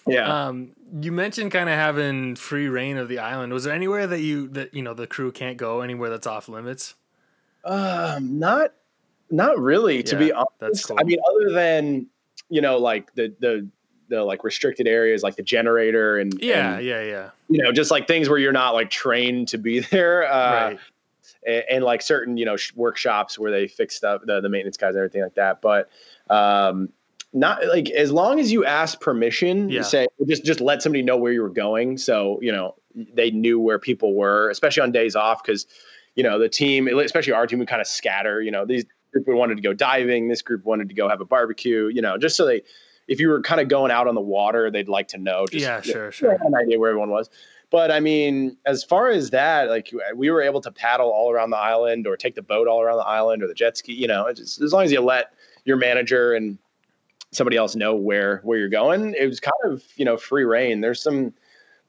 Yeah. Um, you mentioned kind of having free reign of the island. Was there anywhere that you that you know the crew can't go? Anywhere that's off limits? Um, not, not really. To be Yeah, honest, that's cool. I mean, other than you know, like the the the like restricted areas, like the generator, and Yeah. and, yeah. Yeah. you know, just like things where you're not like trained to be there. Uh, right. and, and like certain you know sh- workshops where they fix stuff the, the maintenance guys and everything like that but um not like as long as you ask permission Yeah. say just just let somebody know where you were going so you know they knew where people were especially on days off because you know the team especially our team would kind of scatter you know these group wanted to go diving this group wanted to go have a barbecue you know just so they if you were kind of going out on the water they'd like to know just Yeah. Sure. Sure. an idea where everyone was. But I mean, as far as that, like we were able to paddle all around the island or take the boat all around the island or the jet ski, you know, just, as long as you let your manager and somebody else know where, where you're going, it was kind of, you know, free reign. There's some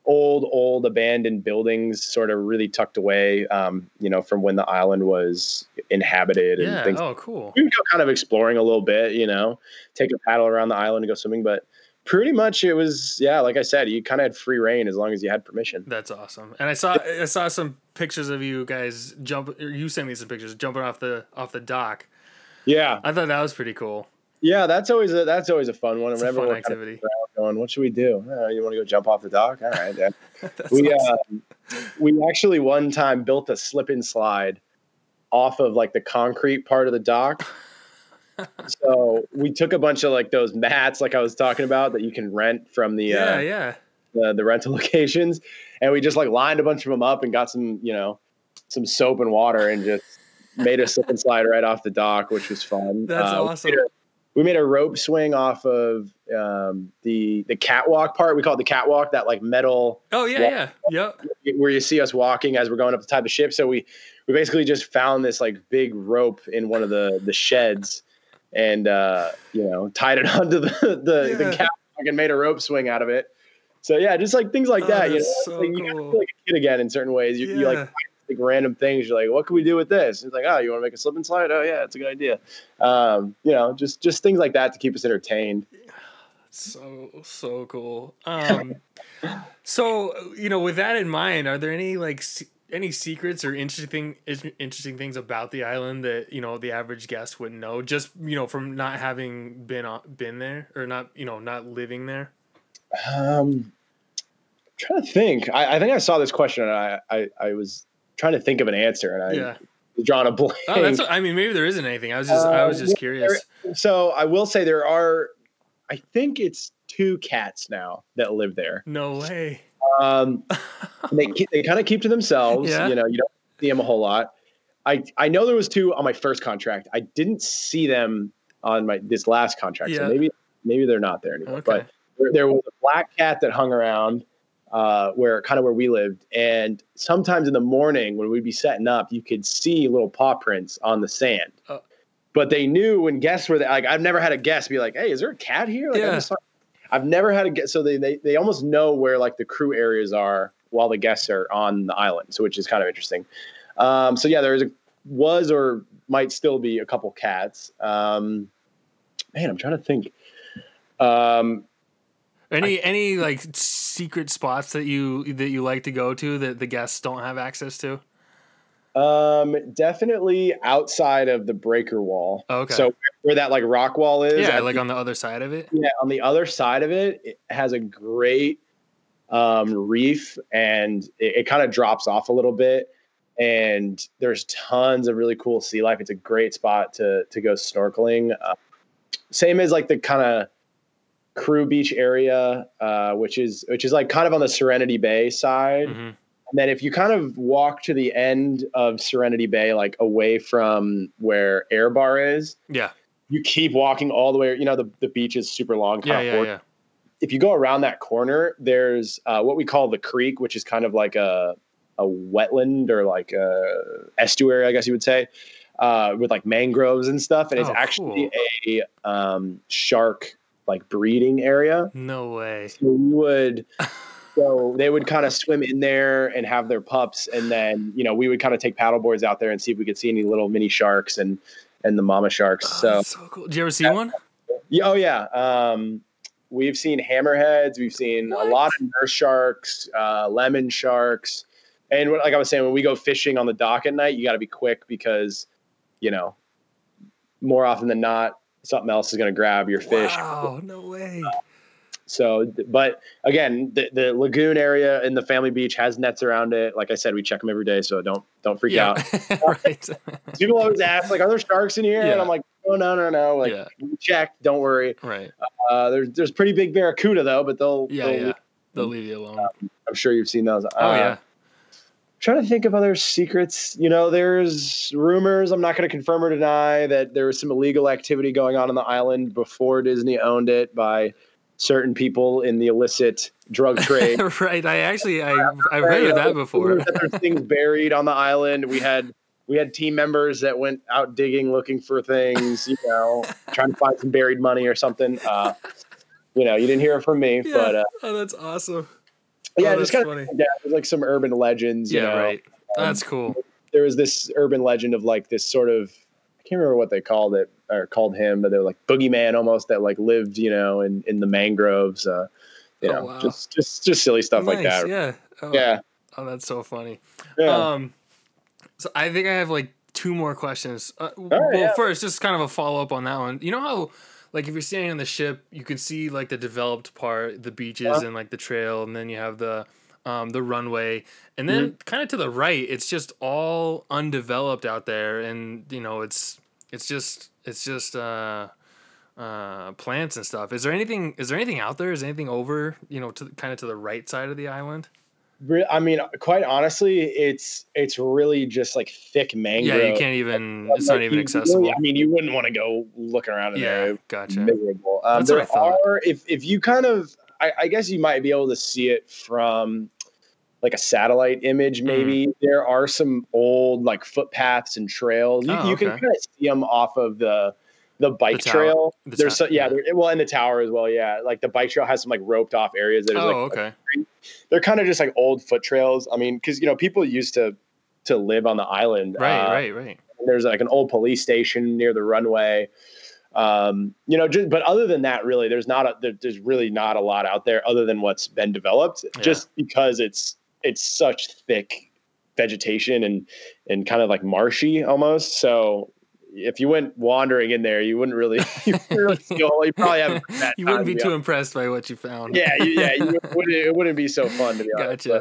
old, old abandoned buildings sort of really tucked away, um, you know, from when the island was inhabited and Yeah. things. Oh, cool. You can go kind of exploring a little bit, you know, take a paddle around the island and go swimming, but pretty much it was yeah like i said you kind of had free reign as long as you had permission That's awesome. And I saw I saw some pictures of you guys jump. Or you sent me some pictures jumping off the off the dock. yeah I thought that was pretty cool. Yeah that's always a that's always a fun one It's whenever fun we're kind of activity. going what should we do oh, you want to go jump off the dock all right yeah. We awesome. uh, we actually one time built a slip and slide off of like the concrete part of the dock so we took a bunch of like those mats, like I was talking about, that you can rent from the yeah, uh, yeah. the, the rental locations, and we just like lined a bunch of them up and got some, you know, some soap and water and just made a slip and slide right off the dock, which was fun. That's Uh, awesome. a- We made a rope swing off of um, the the catwalk part. We call it the catwalk, that like metal Oh yeah, yeah, yep. where you see us walking as we're going up the top of the ship. So we we basically just found this like big rope in one of the the sheds and uh, you know tied it onto the the, the catwalk and made a rope swing out of it. So yeah, just like things like Oh, that. You know, so like, you cool. feel like a kid again in certain ways. You, you like Yeah. Like random things. You're like, what can we do with this? It's like, oh, you want to make a slip and slide? Oh yeah, it's a good idea. Um, you know, just just things like that to keep us entertained. So so cool. Um, so you know, with that in mind, are there any like any secrets or interesting interesting things about the island that you know the average guest wouldn't know? Just you know, from not having been been there or not you know not living there. Um, I'm trying to think. I, I think I saw this question and I, I, I was trying to think of an answer and I Yeah. was drawing a blank. Oh, that's. I mean, maybe there isn't anything. I was just. I was Uh, just curious. so I will say there are, I think it's two cats now that live there. No way. Um, they keep, they kind of keep to themselves. Yeah. You know, you don't see them a whole lot. I I know there was two on my first contract. I didn't see them on my this last contract. Yeah. So maybe maybe they're not there anymore. Okay. But there, there was a black cat that hung around uh, where kind of where we lived, and sometimes in the morning when we'd be setting up, you could see little paw prints on the sand. Oh. But they knew when guests were there. Like I've never had a guest be like, "Hey, is there a cat here?" Like, Yeah. I've never had a guest. So they, they they almost know where like the crew areas are while the guests are on the island. So which is kind of interesting. Um, so yeah, there is a was or might still be a couple cats. Um, man, I'm trying to think. Um, Any any like secret spots that you that you like to go to that the guests don't have access to? um, definitely outside of the breaker wall. Okay. So where that like rock wall is, Yeah, at like the- on the other side of it. yeah, on the other side of it, it has a great um, reef, and it, it kind of drops off a little bit. And there's tons of really cool sea life. It's a great spot to to go snorkeling. Uh, same as like the kind of crew beach area, uh, which is which is like kind of on the Serenity Bay side. Mhm. And then if you kind of walk to the end of Serenity Bay, like away from where Air Bar is, Yeah, you keep walking all the way. You know, the, the beach is super long. yeah, yeah, yeah. If you go around that corner, there's uh, what we call the creek, which is kind of like a, a wetland or like a estuary, I guess you would say, uh, with like mangroves and stuff. And it's Oh, actually a um, shark like breeding area. No way. So we would, so they would kind of swim in there and have their pups, and then you know we would kind of take paddle boards out there and see if we could see any little mini sharks and and the mama sharks. Oh, So that's so cool. Did you ever see one? yeah, oh yeah, um, we've seen hammerheads, we've seen What? a lot of nurse sharks, uh, lemon sharks, and what- like I was saying, when we go fishing on the dock at night, you got to be quick because you know more often than not something else is going to grab your fish. Wow, no way. So, but again, the, the lagoon area in the family beach has nets around it. Like I said, we check them every day, so don't don't freak yeah, out. right. People always ask, like, "Are there sharks in here?" And I'm like, "Oh no, no, no! Like, Yeah. we checked. Don't worry. right. Uh, there's there's pretty big barracuda though, but they'll, Yeah, they'll yeah. They'll leave you alone. I'm sure you've seen those. oh Uh, yeah. Trying to think of other secrets. You know, there's rumors. I'm not going to confirm or deny that there was some illegal activity going on on the island before Disney owned it by certain people in the illicit drug trade. right. I actually I I've heard of that before. There's things buried on the island. We had we had team members that went out digging, looking for things. You know, trying to find some buried money or something. Uh, you know, you didn't hear it from me, Yeah. but uh, oh, that's awesome. Yeah, Oh, just kind of funny. yeah, there's like some urban legends. You Yeah, know? right. That's cool. There was this urban legend of like this sort of I can't remember what they called it or called him, but they were like boogeyman almost that like lived, you know, in in the mangroves. Uh, you Oh, know, wow. just just just silly stuff like that. Yeah. Oh, Yeah, Oh, that's so funny. yeah. Um, so I think I have like two more questions. Uh, right, well, yeah. first, just kind of a follow up on that one. You know how, like, if you're standing on the ship, you can see like the developed part, the beaches Uh-huh. and like the trail, and then you have the um, the runway, and then Mm-hmm. kind of to the right, it's just all undeveloped out there, and you know it's it's just it's just uh, uh, plants and stuff. Is there anything? Is there anything out there? Is anything over? You know, to kind of to the right side of the island? I mean, quite honestly, it's it's really just like thick mangrove. Yeah, you can't even. It's not even accessible. Really, I mean, you wouldn't want to go looking around in yeah, there. Gotcha. Miserable. Um, That's what I there thought. are if if you kind of, I, I guess you might be able to see it from like a satellite image. Mm. Maybe there are some old like footpaths and trails. You, Oh, you can kind of see them off of the the bike tower. trail. The There's so, yeah, yeah. well, and the tower as well. Yeah, like the bike trail has some like roped off areas that Oh, like okay. they're kind of just like old foot trails. I mean, because you know people used to to live on the island. Right, Uh, right, right. There's like an old police station near the runway. Um, you know, just, but other than that, really, there's not a there, there's really not a lot out there other than what's been developed. Yeah. Just because it's it's such thick vegetation and and kind of like marshy almost. So if you went wandering in there, you wouldn't really you wouldn't really feel. You probably haven't. that you wouldn't be to too honest. impressed by what you found. Yeah, you, yeah, you wouldn't, it wouldn't be so fun to be honest. Gotcha. but-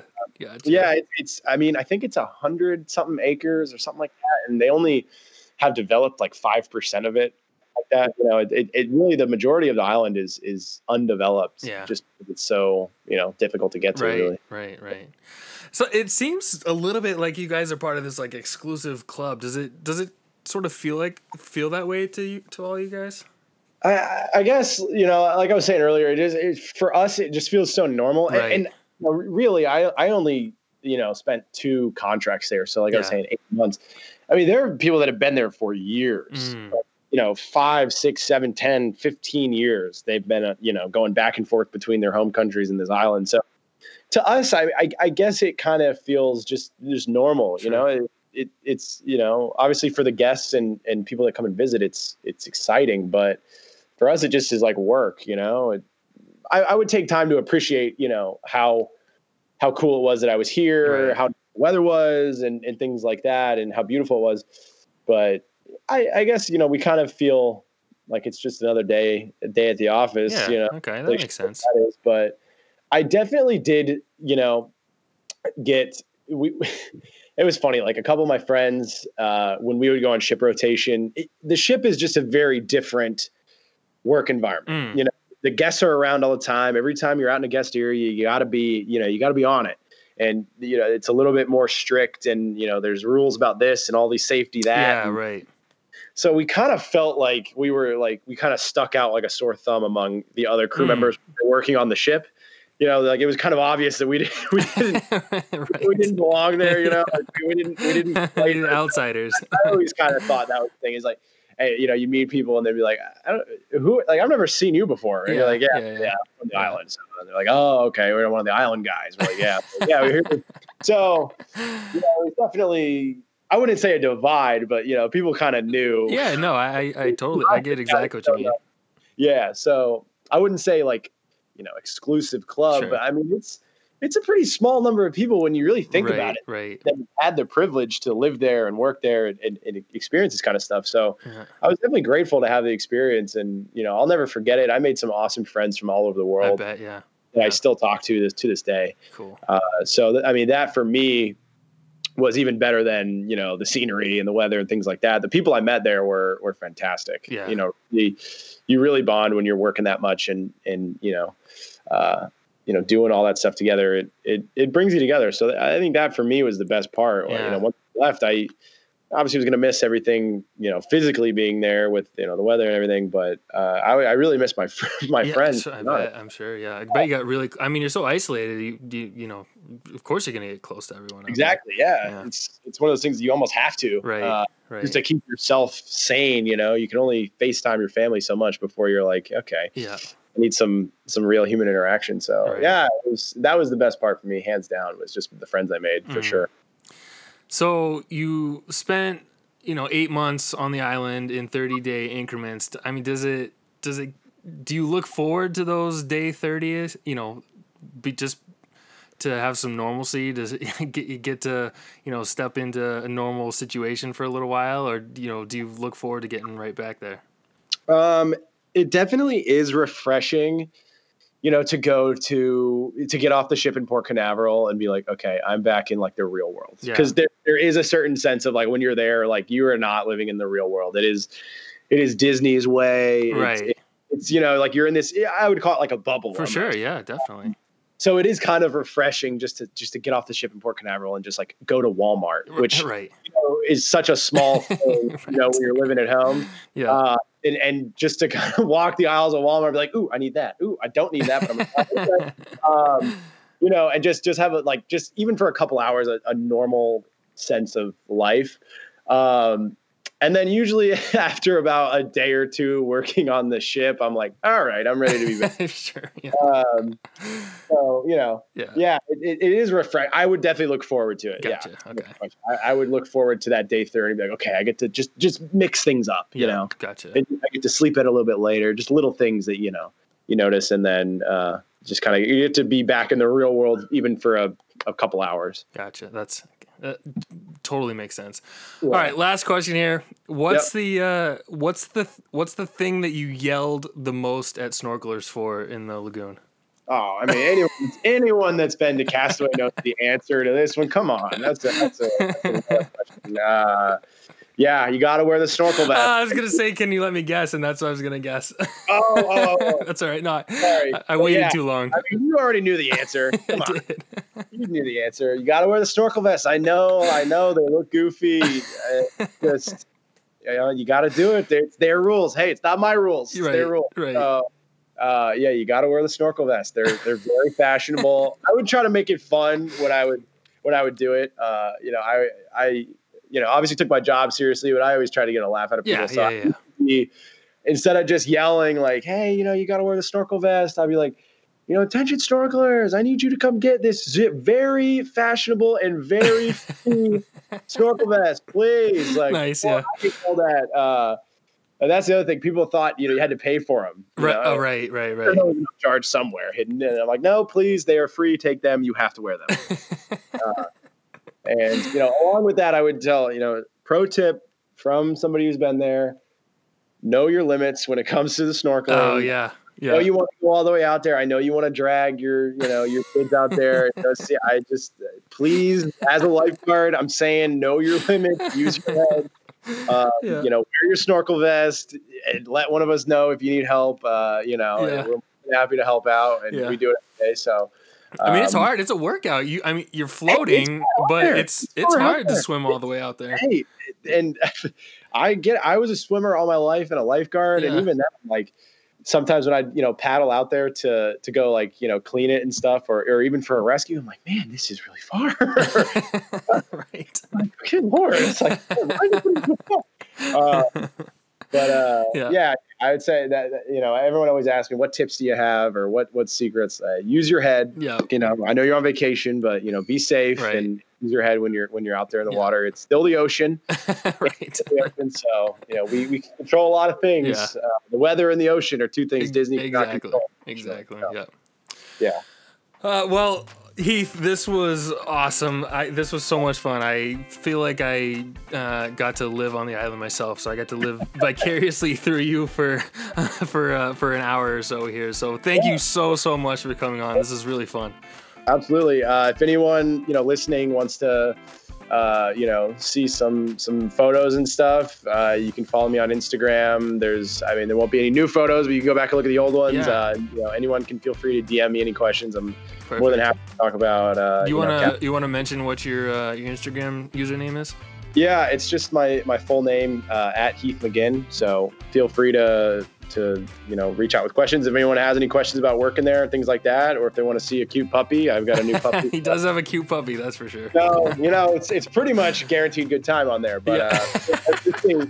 um, Gotcha. yeah, it, it's. I mean, I think it's a hundred something acres or something like that, and they only have developed like five percent of it. Like that, you know, it, it, it really the majority of the island is is undeveloped. Yeah. just because it's so you know difficult to get to. Right, Really, right, right. So it seems a little bit like you guys are part of this like exclusive club. Does it does it sort of feel like feel that way to you to all you guys? I- I, guess you know, like I was saying earlier, it is it, for us. It just feels so normal, And- Right. and, you know, really, I I only you know spent two contracts there, so like I was saying, eight months. I mean, there are people that have been there for years. Mm. you know, five, six, seven, 10, 15 years they've been, uh, you know, going back and forth between their home countries and this island. So to us, I, I, I guess it kind of feels just, just normal, you know, it, it, it's, you know, obviously for the guests and, and people that come and visit, it's, it's exciting, but for us, it just is like work, you know, it, I, I would take time to appreciate, you know, how, how cool it was that I was here, Right. how the weather was and, and things like that and how beautiful it was. But I, I guess, you know, we kind of feel like it's just another day, a day at the office, Yeah. you know, okay, that like, makes sense. that is, but I definitely did, you know, get we. It was funny. Like a couple of my friends, uh, when we would go on ship rotation, it, the ship is just a very different work environment. Mm. You know, the guests are around all the time. Every time you're out in a guest area, you got to be, you know, you got to be on it. And you know, it's a little bit more strict, and you know, there's rules about this and all these safety that. Yeah, and- right. so we kind of felt like we were like we kind of stuck out like a sore thumb among the other crew Mm. members working on the ship. You know, like it was kind of obvious that we didn't we didn't we didn't belong there. You know, like, we didn't we didn't. Play outsiders. I always kind of thought that was the thing. Is like, hey, you know, you meet people and they'd be like, I don't who like I've never seen you before. And you're like, yeah, yeah, yeah, yeah. From the Yeah. island. So they're like, oh, okay, we're one of the island guys. We're like, yeah, yeah, we're here. So you know, definitely. I wouldn't say a divide, but you know, people kind of knew. yeah, no, I I totally I get exactly what you mean. Yeah, so I wouldn't say like you know exclusive club, Sure. but I mean it's it's a pretty small number of people when you really think right, about it Right. that had the privilege to live there and work there and, and, and experience this kind of stuff. So Yeah. I was definitely grateful to have the experience, and you know I'll never forget it. I made some awesome friends from all over the world. I bet, yeah. that I still talk to this to this day. Cool. Uh, so th- I mean that for me was even better than you know the scenery and the weather and things like that. The people I met there were were fantastic. Yeah. You know, the, you really bond when you're working that much and and you know, uh, you know, doing all that stuff together. It it it brings you together. So I think that for me was the best part. Yeah. You know, once I left, I obviously was going to miss everything. You know, physically being there with you know the weather and everything, but uh, I I really miss my my yeah, friends. so I bet, I'm sure. Yeah, I bet you got really. I mean, you're so isolated. You, you, you know, of course you're gonna get close to everyone. Exactly. Yeah. Yeah. It's it's one of those things you almost have to. Right. Uh, Right. just to keep yourself sane you know you can only facetime your family so much before you're like okay yeah. i need some some real human interaction so Right. yeah it was that was the best part for me hands down was just the friends i made for Mhm. sure So you spent, you know, eight months on the island in 30 day increments. I mean, does it, does it, do you look forward to those day 30th, you know, be just to have some normalcy? Does it get, you get to, you know, step into a normal situation for a little while or, you know, do you look forward to getting right back there? um it definitely is refreshing you know, to go to to get off the ship in Port Canaveral and be like, okay, I'm back in like the real world. Because yeah. there there is a certain sense of like when you're there, like you are not living in the real world. It is it is Disney's way. Right. It's, it's you know like you're in this. I would call it like a bubble. For sure. Yeah, definitely so it is kind of refreshing just to just to get off the ship in Port Canaveral and just like go to Walmart, which right. you know, is such a small thing, right. you know, when you're living at home. Yeah. Uh, and, and just to kind of walk the aisles of Walmart, be like, ooh, I need that. Ooh, I don't need that, but I'm um, you know, and just just have a like just even for a couple hours a, a normal sense of life. Um, and then usually after about a day or two working on the ship, I'm like, all right, I'm ready to be back. sure. Yeah. Um, so you know, yeah, yeah, it, it is refreshing. I would definitely look forward to it. Gotcha. Yeah. Okay. I, I, would look forward to that day thirty. Be like, okay, I get to just just mix things up. You yeah, know, gotcha. I get to sleep in a little bit later. Just little things that you know you notice, and then uh, just kind of you get to be back in the real world even for a, a couple hours. Gotcha. That's that totally makes sense. Yeah. All right, last question here. What's yep. the uh, what's the what's the thing that you yelled the most at snorkelers for in the lagoon? Oh, I mean, anyone, anyone that's been to Castaway knows the answer to this one. Come on, that's a, that's a, that's a question. Uh, yeah, you got to wear the snorkel vest. Uh, I was gonna say, can you let me guess? And that's what I was gonna guess. Oh, oh, oh. that's all right. No, sorry, I, I waited yeah, too long. I mean, you already knew the answer. Come on, you knew the answer. You got to wear the snorkel vest. I know, I know. They look goofy. just, you know, you got to do it. It's their rules. Hey, it's not my rules. It's right, their rules. Right. Uh, uh, yeah, you got to wear the snorkel vest. They're they're very fashionable. I would try to make it fun when I would when I would do it. Uh, you know, I I you know, obviously took my job seriously, but I always try to get a laugh out of people. Yeah, so yeah, yeah. instead of just yelling like, "Hey, you know, you got to wear the snorkel vest," I'd be like, "You know, attention snorkelers, I need you to come get this zip, very fashionable and very snorkel vest, please." Like, nice, yeah. All that. Uh, and that's the other thing. People thought you know you had to pay for them. Right. Know? Oh, right, right, right. Charge somewhere hidden. And I'm like, no, please, they are free. Take them. You have to wear them. uh, and you know, along with that, I would tell you know, pro tip from somebody who's been there: know your limits when it comes to the snorkeling. Oh yeah, yeah. I know you want to go all the way out there. I know you want to drag your you know your kids out there. You know, see, I just please, as a lifeguard, I'm saying know your limits. Use your head. Uh, yeah. You know, wear your snorkel vest and let one of us know if you need help. Uh, you know, yeah. we're happy to help out, and yeah. we do it every day. So I mean, it's um, hard. It's a workout. You, I mean, you're floating, it's but it's it's, it's hard to swim all the way out there. Hey, and I get. I was a swimmer all my life and a lifeguard, yeah. and even that, like sometimes when I you know paddle out there to to go like you know clean it and stuff, or or even for a rescue, I'm like, man, this is really far. right. Like, good lord, it's like. uh, but uh, yeah. yeah. I would say that you know everyone always asks me what tips do you have or what what secrets. Uh, use your head. Yeah. You know, I know you're on vacation, but you know, be safe right. and use your head when you're when you're out there in the yeah. water. It's still the ocean. right. And so you know we, we control a lot of things. Yeah. Uh, the weather and the ocean are two things Disney exactly. cannot control. Exactly. So, yeah. Yeah. Uh, well, Heath, this was awesome. I, this was so much fun. I feel like I uh, got to live on the island myself, so I got to live vicariously through you for for uh, for an hour or so here. So thank yeah. you so so much for coming on. This is really fun. Absolutely. Uh, if anyone you know listening wants to uh, you know, see some some photos and stuff. Uh, you can follow me on Instagram. There's, I mean, there won't be any new photos, but you can go back and look at the old ones. Yeah. Uh, you know, anyone can feel free to DM me any questions. I'm Perfect. more than happy to talk about. Uh, you wanna you wanna mention what your uh, your Instagram username is? Yeah, it's just my my full name uh, at Heath Maginn. So feel free to to you know reach out with questions if anyone has any questions about working there things like that or if they want to see a cute puppy i've got a new puppy he does have a cute puppy that's for sure so you know it's it's pretty much guaranteed good time on there but yeah. uh,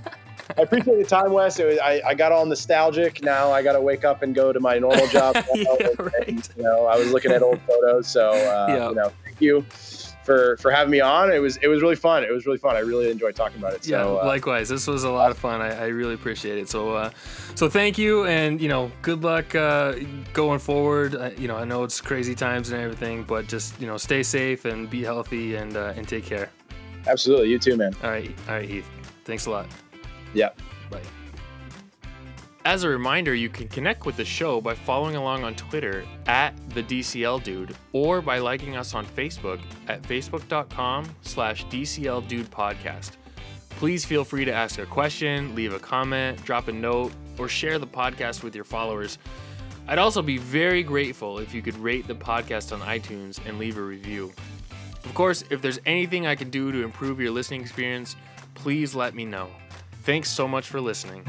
I appreciate the time, Wes. Was, I, I got all nostalgic. Now I got to wake up and go to my normal job. yeah, and, right. and, you know, I was looking at old photos. So, uh, yeah. you know, thank you for for having me on. It was it was really fun. It was really fun. I really enjoyed talking about it. So, yeah, uh, likewise. This was a lot of fun. I, I really appreciate it. So uh, so thank you, and you know, good luck uh, going forward. You know, I know it's crazy times and everything, but just you know, stay safe and be healthy and uh, and take care. Absolutely, you too, man. All right, all right, Heath. Thanks a lot. Yeah. Bye. As a reminder, you can connect with the show by following along on Twitter at the DCL Dude or by liking us on Facebook at facebook.com slash DCL Dude Podcast. Please feel free to ask a question, leave a comment, drop a note, or share the podcast with your followers. I'd also be very grateful if you could rate the podcast on iTunes and leave a review. Of course, if there's anything I can do to improve your listening experience, please let me know. Thanks so much for listening.